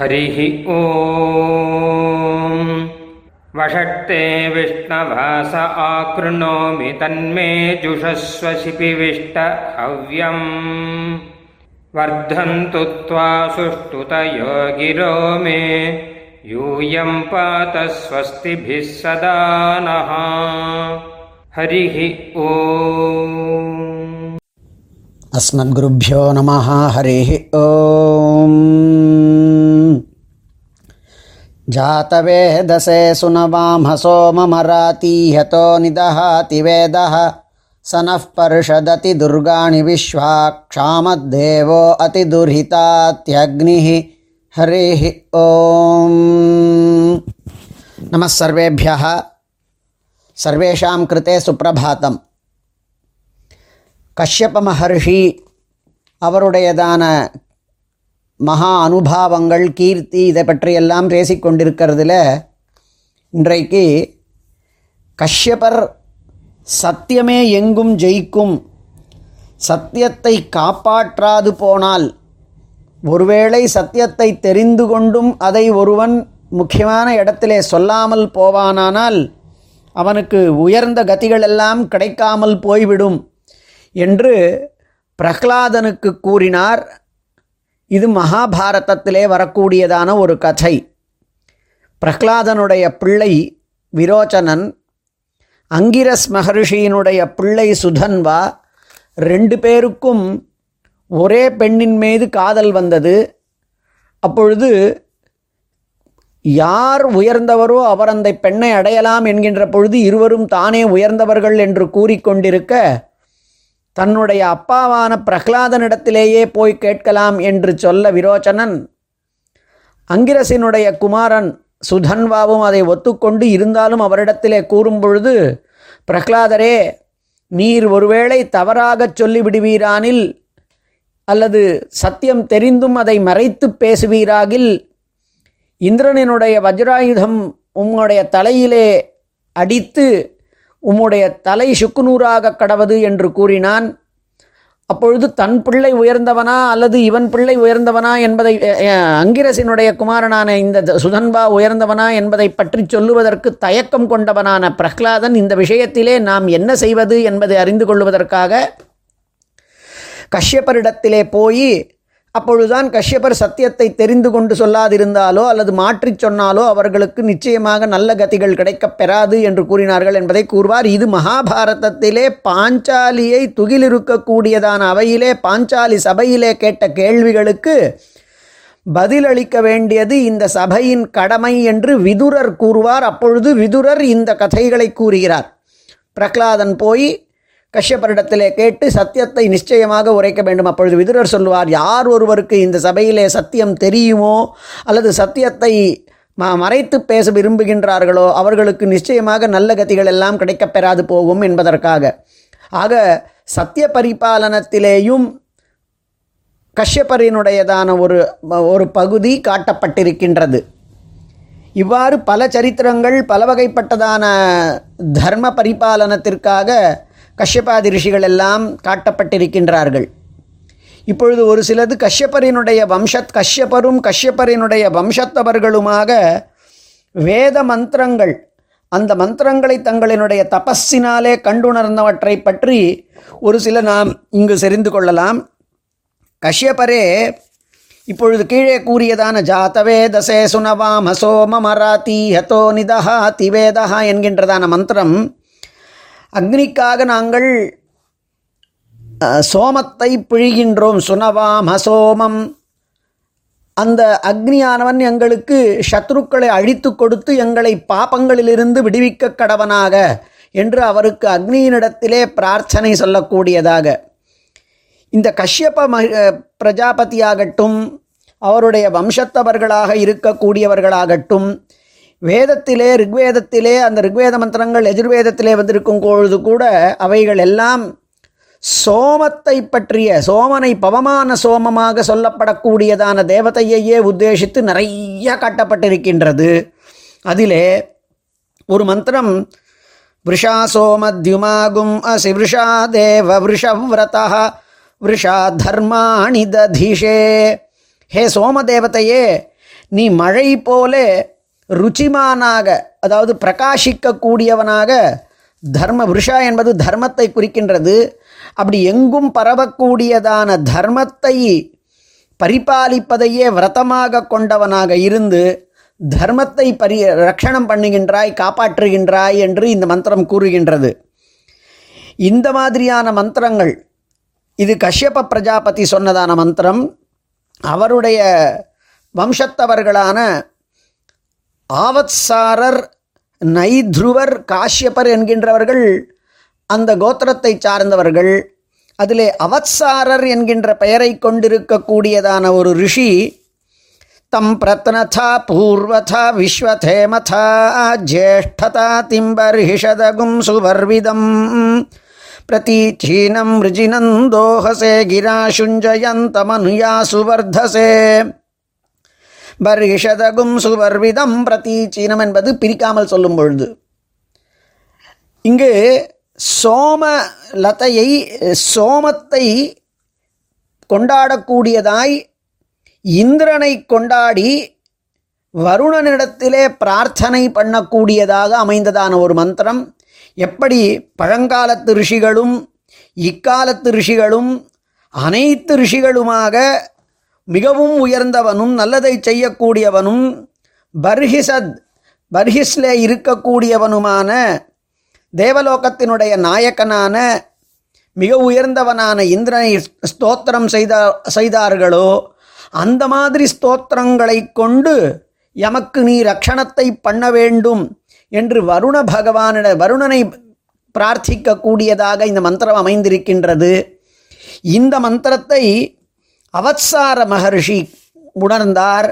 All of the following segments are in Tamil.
हरिः ॐ। वषट्ते विष्णवास आकृणोमि तन्मे जुषस्व शिपिविष्ट हव्यम्। वर्धन्तु त्वा सुष्ठुतयो गिरो मे। यूयं पात स्वस्तिभिः सदा नः। हरिः ॐ। अस्मद्गुरुभ्यो नमः। हरिः ॐ जातवेदसे सुनवांहसो ममरातीहतो निदहाति वेदः स नः पर्षदति दुर्गाणि विश्वा क्षामद्देवो अतिदुर्हितात्यग्निः हरिः ॐ नमः सर्वेभ्यः सर्वेषां कृते सुप्रभातम् கஷ்யப மகர்ஷி அவருடையதான மகா அனுபாவங்கள் கீர்த்தி இதை பற்றியெல்லாம் பேசிக்கொண்டிருக்கிறதுல இன்றைக்கு கஷ்யபர் சத்தியமே எங்கும் ஜெயிக்கும். சத்தியத்தை காப்பாற்றாது போனால் ஒருவேளை சத்தியத்தை தெரிந்து கொண்டும் அதை ஒருவன் முக்கியமான இடத்திலே சொல்லாமல் போவானானால் அவனுக்கு உயர்ந்த கதிகளெல்லாம் கிடைக்காமல் போய்விடும் என்று பிரகலாதனுக்கு கூறினார். இது மகாபாரதத்திலே வரக்கூடியதான ஒரு கதை. பிரஹ்லாதனுடைய பிள்ளை விரோச்சனன் அங்கிரஸ் மகர்ஷியினுடைய பிள்ளை சுதன்வா ரெண்டு பேருக்கும் ஒரே பெண்ணின் மீது காதல் வந்தது. அப்பொழுது யார் உயர்ந்தவரோ அவர் அந்த பெண்ணை அடையலாம் என்கின்ற பொழுது இருவரும் தானே உயர்ந்தவர்கள் என்று கூறிக்கொண்டிருக்க தன்னுடைய அப்பாவான பிரகலாதனிடத்திலேயே போய் கேட்கலாம் என்று சொல்ல விரோச்சனன். அங்கிரசினுடைய குமாரன் சுதன்வாவும் அதை ஒத்துக்கொண்டு இருந்தாலும் அவரிடத்திலே கூறும் பொழுது பிரஹ்லாதரே நீர் ஒருவேளை தவறாகச் சொல்லிவிடுவீரானில் அல்லது சத்தியம் தெரிந்தும் அதை மறைத்து பேசுவீராகில் இந்திரனினுடைய வஜ்ராயுதம் உம்முடைய தலையிலே அடித்து உம்முடைய தலை சுக்குநூறாக கடவது என்று கூறினான். அப்பொழுது தன் பிள்ளை உயர்ந்தவனா அல்லது இவன் பிள்ளை உயர்ந்தவனா என்பதை அங்கிரசினுடைய குமாரனான இந்த சுதன்பா உயர்ந்தவனா என்பதை பற்றி சொல்லுவதற்கு தயக்கம் கொண்டவனான பிரஹ்லாதன் இந்த விஷயத்திலே நாம் என்ன செய்வது என்பதை அறிந்து கொள்வதற்காக கஷ்யப்பரிடத்திலே போய் அப்பொழுதுதான் கஷ்யப்பர் சத்தியத்தை தெரிந்து கொண்டு சொல்லாதிருந்தாலோ அல்லது மாற்றிச் சொன்னாலோ அவர்களுக்கு நிச்சயமாக நல்ல கதிகள் கிடைக்கப் பெறாது என்று கூறினார்கள் என்பதை கூறுவார். இது மகாபாரதத்திலே பாஞ்சாலியை துகிலிருக்கக்கூடியதான அவையிலே பாஞ்சாலி சபையிலே கேட்ட கேள்விகளுக்கு பதிலளிக்க வேண்டியது இந்த சபையின் கடமை என்று விதுரர் கூறுவார். அப்பொழுது விதுரர் இந்த கதைகளை கூறுகிறார். பிரகலாதன் போய் கஷ்யப்பரிடத்திலே கேட்டு சத்தியத்தை நிச்சயமாக உரைக்க வேண்டும். அப்பொழுது விதுரர் சொல்லுவார் யார் ஒருவருக்கு இந்த சபையிலே சத்தியம் தெரியுமோ அல்லது சத்தியத்தை ம மறைத்து பேச விரும்புகின்றார்களோ அவர்களுக்கு நிச்சயமாக நல்ல கதிகள் எல்லாம் கிடைக்கப் பெறாது போகும் என்பதற்காக. ஆக சத்திய பரிபாலனத்திலேயும் கஷ்யப்பரினுடையதான ஒரு ஒரு பகுதி காட்டப்பட்டிருக்கின்றது. இவ்வாறு பல சரித்திரங்கள் பல வகைப்பட்டதான தர்ம பரிபாலனத்திற்காக கஷ்யபாதி ரிஷிகள் எல்லாம் காட்டப்பட்டிருக்கின்றார்கள். இப்பொழுது ஒரு சிலது கஷ்யப்பரினுடைய வம்சத் கஷ்யப்பரும் கஷ்யப்பரினுடைய வம்சத்தவர்களுமாக வேத மந்திரங்கள் அந்த மந்திரங்களை தங்களினுடைய தபஸினாலே கண்டுணர்ந்தவற்றை பற்றி ஒரு சில நாம் இங்கு செறிந்து கொள்ளலாம். கஷ்யப்பரே இப்பொழுது கீழே கூறியதான ஜாத்தவேதசே சுனவாம் ஹசோ மமராத்தி ஹதோ நிதஹா திவேதஹா என்கின்றதான மந்திரம் அக்னிக்காக நாங்கள் சோமத்தை பிழிகின்றோம். சுனவாம் அசோமம். அந்த அக்னியானவன் எங்களுக்கு சத்ருக்களை அழித்து கொடுத்து எங்களை பாப்பங்களிலிருந்து விடுவிக்க கடவனாக என்று அவருக்கு அக்னியினிடத்திலே பிரார்த்தனை சொல்லக்கூடியதாக. இந்த கஷ்யப ம பிரஜாபதியாகட்டும் அவருடைய வம்சத்தவர்களாக இருக்கக்கூடியவர்களாகட்டும் வேதத்திலே ரிக்வேதத்திலே அந்த ரிக்வேத மந்திரங்கள் எதிர்வேதத்திலே வந்திருக்கும் பொழுது கூட அவைகள் எல்லாம் சோமத்தை பற்றிய சோமனை பவமான சோமமாக சொல்லப்படக்கூடியதான தேவதையையே உத்தேசித்து நிறைய காட்டப்பட்டிருக்கின்றது. அதிலே ஒரு மந்திரம் விருஷா சோமத்யுமாகும் அசி விருஷா தேவ விருஷவ்ரதா விருஷா தர்மாணி ததிஷே. ஹே சோமதேவதையே நீ மழை போலே ருச்சிமானாக அதாவது பிரகாசிக்கக்கூடியவனாக தர்ம விருஷா என்பது தர்மத்தை குறிக்கின்றது. அப்படி எங்கும் பரவக்கூடியதான தர்மத்தை பரிபாலிப்பதையே விரதமாக கொண்டவனாக இருந்து தர்மத்தை பரி ரட்சணம் பண்ணுகின்றாய் காப்பாற்றுகின்றாய் என்று இந்த மந்திரம் கூறுகின்றது. இந்த மாதிரியான மந்திரங்கள் இது கஷ்யப பிரஜாபதி சொன்னதான மந்திரம் அவருடைய வம்சத்தவர்களான ஆவத்சாரர் நைத்ருவர் காஷ்யபர் என்கின்றவர்கள் அந்த கோத்திரத்தை சார்ந்தவர்கள் அதிலே அவத்சாரர் என்கின்ற பெயரை கொண்டிருக்கக்கூடியதான ஒரு ரிஷி தம் பிரத்னதா பூர்வதா விஸ்வதேமதா ஜேஷ்டதா திம்பர்ஹிஷதகும் சுவர்விதம். பிரதீச்சீனம் ரிஜினந்தோஹசே கிராசுஞ்சயந்தமனுயா சுவர்தசே பர்ஹிஷதகும் சுவர்விதம் பிரதீச்சீனம் என்பது பிரிக்காமல் சொல்லும் பொழுது. இங்கு சோம லதையை சோமத்தை கொண்டாடக்கூடியதாய் இந்திரனை கொண்டாடி வருணனிடத்திலே பிரார்த்தனை பண்ணக்கூடியதாக அமைந்ததான ஒரு மந்திரம். எப்படி பழங்காலத்து ரிஷிகளும் இக்காலத்து ரிஷிகளும் அனைத்து ரிஷிகளுமாக மிகவும் உயர்ந்தவனும் நல்லதை செய்யக்கூடியவனும் பர்ஹிசத் பர்ஹிஸ்லே இருக்கக்கூடியவனுமான தேவலோகத்தினுடைய நாயக்கனான மிக உயர்ந்தவனான இந்திரனை ஸ்தோத்திரம் செய்த செய்தார்களோ அந்த மாதிரி ஸ்தோத்திரங்களை கொண்டு எமக்கு நீ ரக்ஷணத்தை பண்ண வேண்டும் என்று வருண பகவானிட வருணனை பிரார்த்திக்கக்கூடியதாக இந்த மந்திரம் அமைந்திருக்கின்றது. இந்த மந்திரத்தை அவத்சார மகர்ஷி உணர்ந்தார்.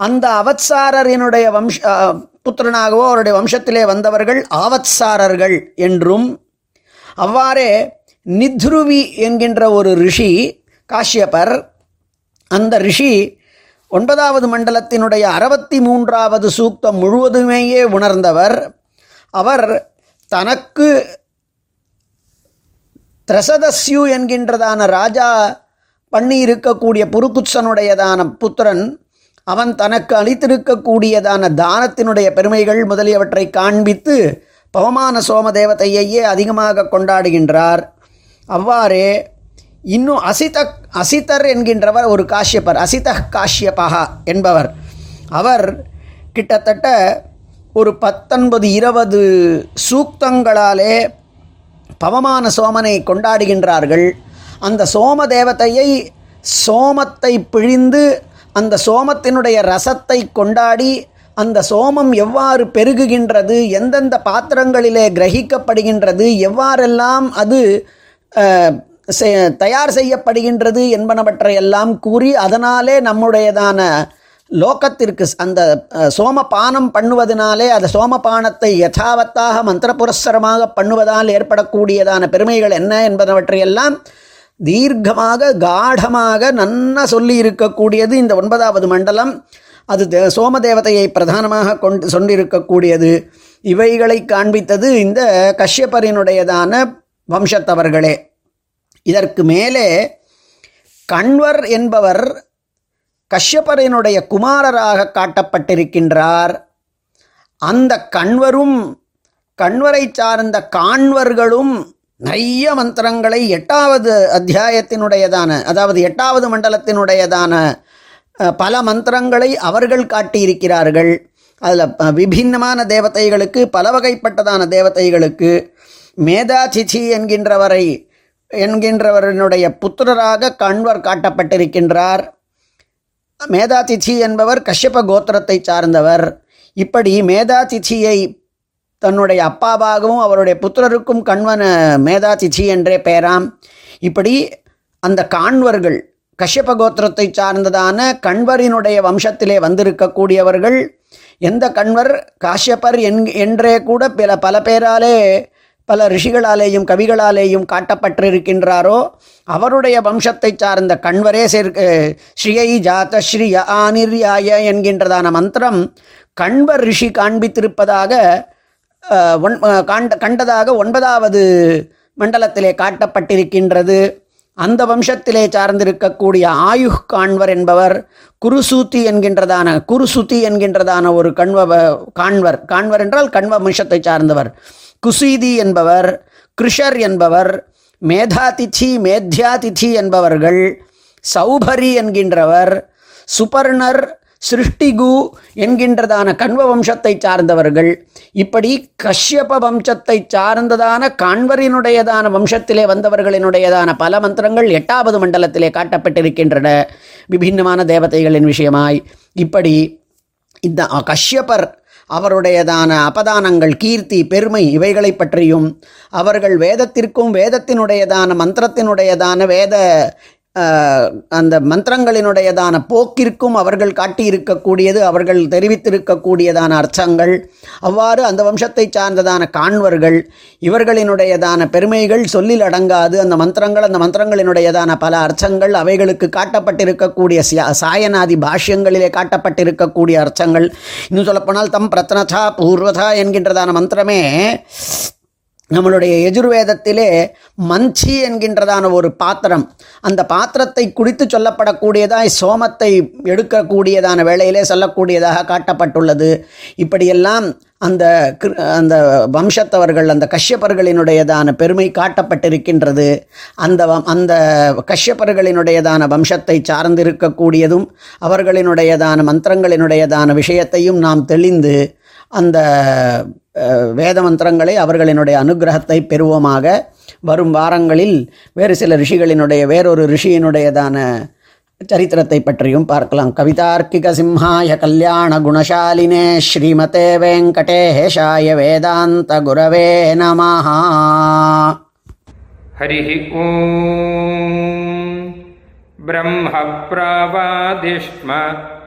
அந்த அவத்சாரரினுடைய வம்ச புத்திரனாகவோ அவருடைய வம்சத்திலே வந்தவர்கள் ஆவத்சாரர்கள் என்றும் அவ்வாறே நித்ருவி என்கின்ற ஒரு ரிஷி காஷ்யபர் அந்த ரிஷி ஒன்பதாவது மண்டலத்தினுடைய அறுபத்தி மூன்றாவது சூக்தம் முழுவதுமேயே உணர்ந்தவர். அவர் தனக்கு திரசதஸ்யு என்கின்றதான ராஜா பண்ணி இருக்கக்கூடிய புருகுத்சனுடையதான புத்திரன் அவன் தனக்கு அளித்திருக்கக்கூடியதான தானத்தினுடைய பெருமைகள் முதலியவற்றை காண்பித்து பவமான சோம தேவதையையே அதிகமாக கொண்டாடுகின்றார். அவ்வாறே இன்னும் அசித அசிதர் என்கின்றவர் ஒரு காஷ்யப்பர் அசித காஷ்யபகா என்பவர். அவர் கிட்டத்தட்ட ஒரு பத்தொன்பது இருபது சூக்தங்களாலே பவமான சோமனை கொண்டாடுகின்றார்கள். அந்த சோம தேவதையை சோமத்தை பிழிந்து அந்த சோமத்தினுடைய ரசத்தை கொண்டாடி அந்த சோமம் எவ்வாறு பெருகுகின்றது எந்தெந்த பாத்திரங்களிலே கிரகிக்கப்படுகின்றது எவ்வாறெல்லாம் அது தயார் செய்யப்படுகின்றது என்பனவற்றையெல்லாம் கூறி அதனாலே நம்முடையதான லோகத்திற்கு அந்த சோமபானம் பண்ணுவதனாலே அந்த சோமபானத்தை யதாவத்தாக மந்திரபுரஸ்சரமாக பண்ணுவதால் ஏற்படக்கூடியதான பெருமைகள் என்ன என்பனவற்றையெல்லாம் தீர்க்கமாக காடமாக நன்னா சொல்லி இருக்கக்கூடியது இந்த ஒன்பதாவது மண்டலம். அது தே சோமதேவதையை பிரதானமாக கொண்டு சொல்லியிருக்கக்கூடியது. இவைகளை காண்பித்தது இந்த கஷ்யப்பரினுடையதான வம்சத்தவர்களே. இதற்கு மேலே கண்வர் என்பவர் கஷ்யப்பரினுடைய குமாரராக காட்டப்பட்டிருக்கின்றார். அந்த கண்வரும் கண்வரை சார்ந்த காண்வர்களும் நிறைய மந்திரங்களை எட்டாவது அத்தியாயத்தினுடையதான அதாவது எட்டாவது மண்டலத்தினுடையதான பல மந்திரங்களை அவர்கள் காட்டியிருக்கிறார்கள். அதில் விபின்னமான தேவதைகளுக்கு பல வகைப்பட்டதான தேவதைகளுக்கு மேதாதிதி என்கின்றவரை என்கின்றவரனுடைய புத்திரராக கண்வர் காட்டப்பட்டிருக்கின்றார். மேதாதிதி என்பவர் கஷ்யப கோத்திரத்தை சார்ந்தவர். இப்படி மேதாதிதியை தன்னுடைய அப்பாவாகவும் அவருடைய புத்திரருக்கும் கண்வன மேதாதிச்சி என்றே பெயராம். இப்படி அந்த காண்வர்கள் கஷ்யப கோத்திரத்தை சார்ந்ததான கண்வரினுடைய வம்சத்திலே வந்திருக்கக்கூடியவர்கள் எந்த கண்வர் காஷ்யப்பர் என் என்றே கூட பல பல பேராலே பல ரிஷிகளாலேயும் கவிகளாலேயும் காட்டப்பட்டிருக்கின்றாரோ அவருடைய வம்சத்தை சார்ந்த கண்வரே சேர்க்க ஸ்ரீயை ஜாத ஸ்ரீ ஆனிர்யாய என்கின்றதான மந்திரம் கண்வர் ரிஷி காண்பித்திருப்பதாக ஒன் காண்ட கண்டதாக ஒன்பதாவது மண்டலத்திலே காட்டப்பட்டிருக்கின்றது. அந்த வம்சத்திலே சார்ந்திருக்கக்கூடிய ஆயுஷ் காண்வர் என்பவர் குருசூத்தி என்கின்றதான குருசுத்தி என்கின்றதான ஒரு கண்வ காண்வர். காண்வர் என்றால் கண்வ வம்சத்தை சார்ந்தவர். குசீதி என்பவர் கிருஷர் என்பவர் மேதாதிதி மேத்யாதிதி என்பவர்கள் சௌபரி என்கின்றவர் சுபர்ணர் சிருஷ்டிகு என்கின்றதான கண்வ வம்சத்தை சார்ந்தவர்கள் இப்படி கஷ்யப வம்சத்தை சார்ந்ததான காண்வரினுடையதான வம்சத்திலே வந்தவர்களினுடையதான பல மந்திரங்கள் எட்டாவது மண்டலத்திலே காட்டப்பட்டிருக்கின்றன. விபின்னமான தேவதைகளின் விஷயமாய். இப்படி இந்த கஷ்யபர் அவருடையதான அபதானங்கள் கீர்த்தி பெருமை இவைகளை பற்றியும் அவர்கள் வேதத்திற்கும் வேதத்தினுடையதான மந்திரத்தினுடையதான வேத அந்த மந்திரங்களினுடையதான போக்கிற்கும் அவர்கள் காட்டியிருக்கக்கூடியது அவர்கள் தெரிவித்திருக்கக்கூடியதான அர்த்தங்கள் அவ்வாறு அந்த வம்சத்தை சார்ந்ததான காண்வர்கள் இவர்களினுடையதான பெருமைகள் சொல்லில் அடங்காது. அந்த மந்திரங்கள் அந்த மந்திரங்களினுடையதான பல அர்த்தங்கள் அவைகளுக்கு காட்டப்பட்டிருக்கக்கூடிய சியா- பாஷ்யங்களிலே காட்டப்பட்டிருக்கக்கூடிய அர்த்தங்கள் இன்னும் சொல்லப்போனால் தம் பிரத்னதா பூர்வதா என்கின்றதான மந்திரமே நம்மளுடைய எஜுர்வேதத்திலே மஞ்சி என்கின்றதான ஒரு பாத்திரம் அந்த பாத்திரத்தை குடித்து சொல்லப்படக்கூடியதாய் சோமத்தை எடுக்கக்கூடியதான வேளையிலே சொல்லக்கூடியதாக காட்டப்பட்டுள்ளது. இப்படியெல்லாம் அந்த கிரு- அந்த வம்சத்தவர்கள் அந்த கஷ்யப்பர்களினுடையதான பெருமை காட்டப்பட்டிருக்கின்றது. அந்த வம்- அந்த கஷ்யப்பர்களினுடையதான வம்சத்தை சார்ந்திருக்கக்கூடியதும் அவர்களினுடையதான மந்திரங்களினுடையதான விஷயத்தையும் நாம் தெளிந்து அந்த வேத மந்திரங்களை அவர்களினுடைய அனுகிரகத்தை பெறுவோமாக. வரும் வாரங்களில் வேறு சில ரிஷிகளினுடைய வேறொரு ரிஷியினுடையதான சரித்திரத்தை பற்றியும் பார்க்கலாம். கவிதார்க்கிக சிம்ஹாய கல்யாண குணசாலினே ஸ்ரீமதே வெங்கடேஷாய வேதாந்த குரவே நமஹா. ஹரி ஓம். பிரம்ம பிரவாதிஷ்ம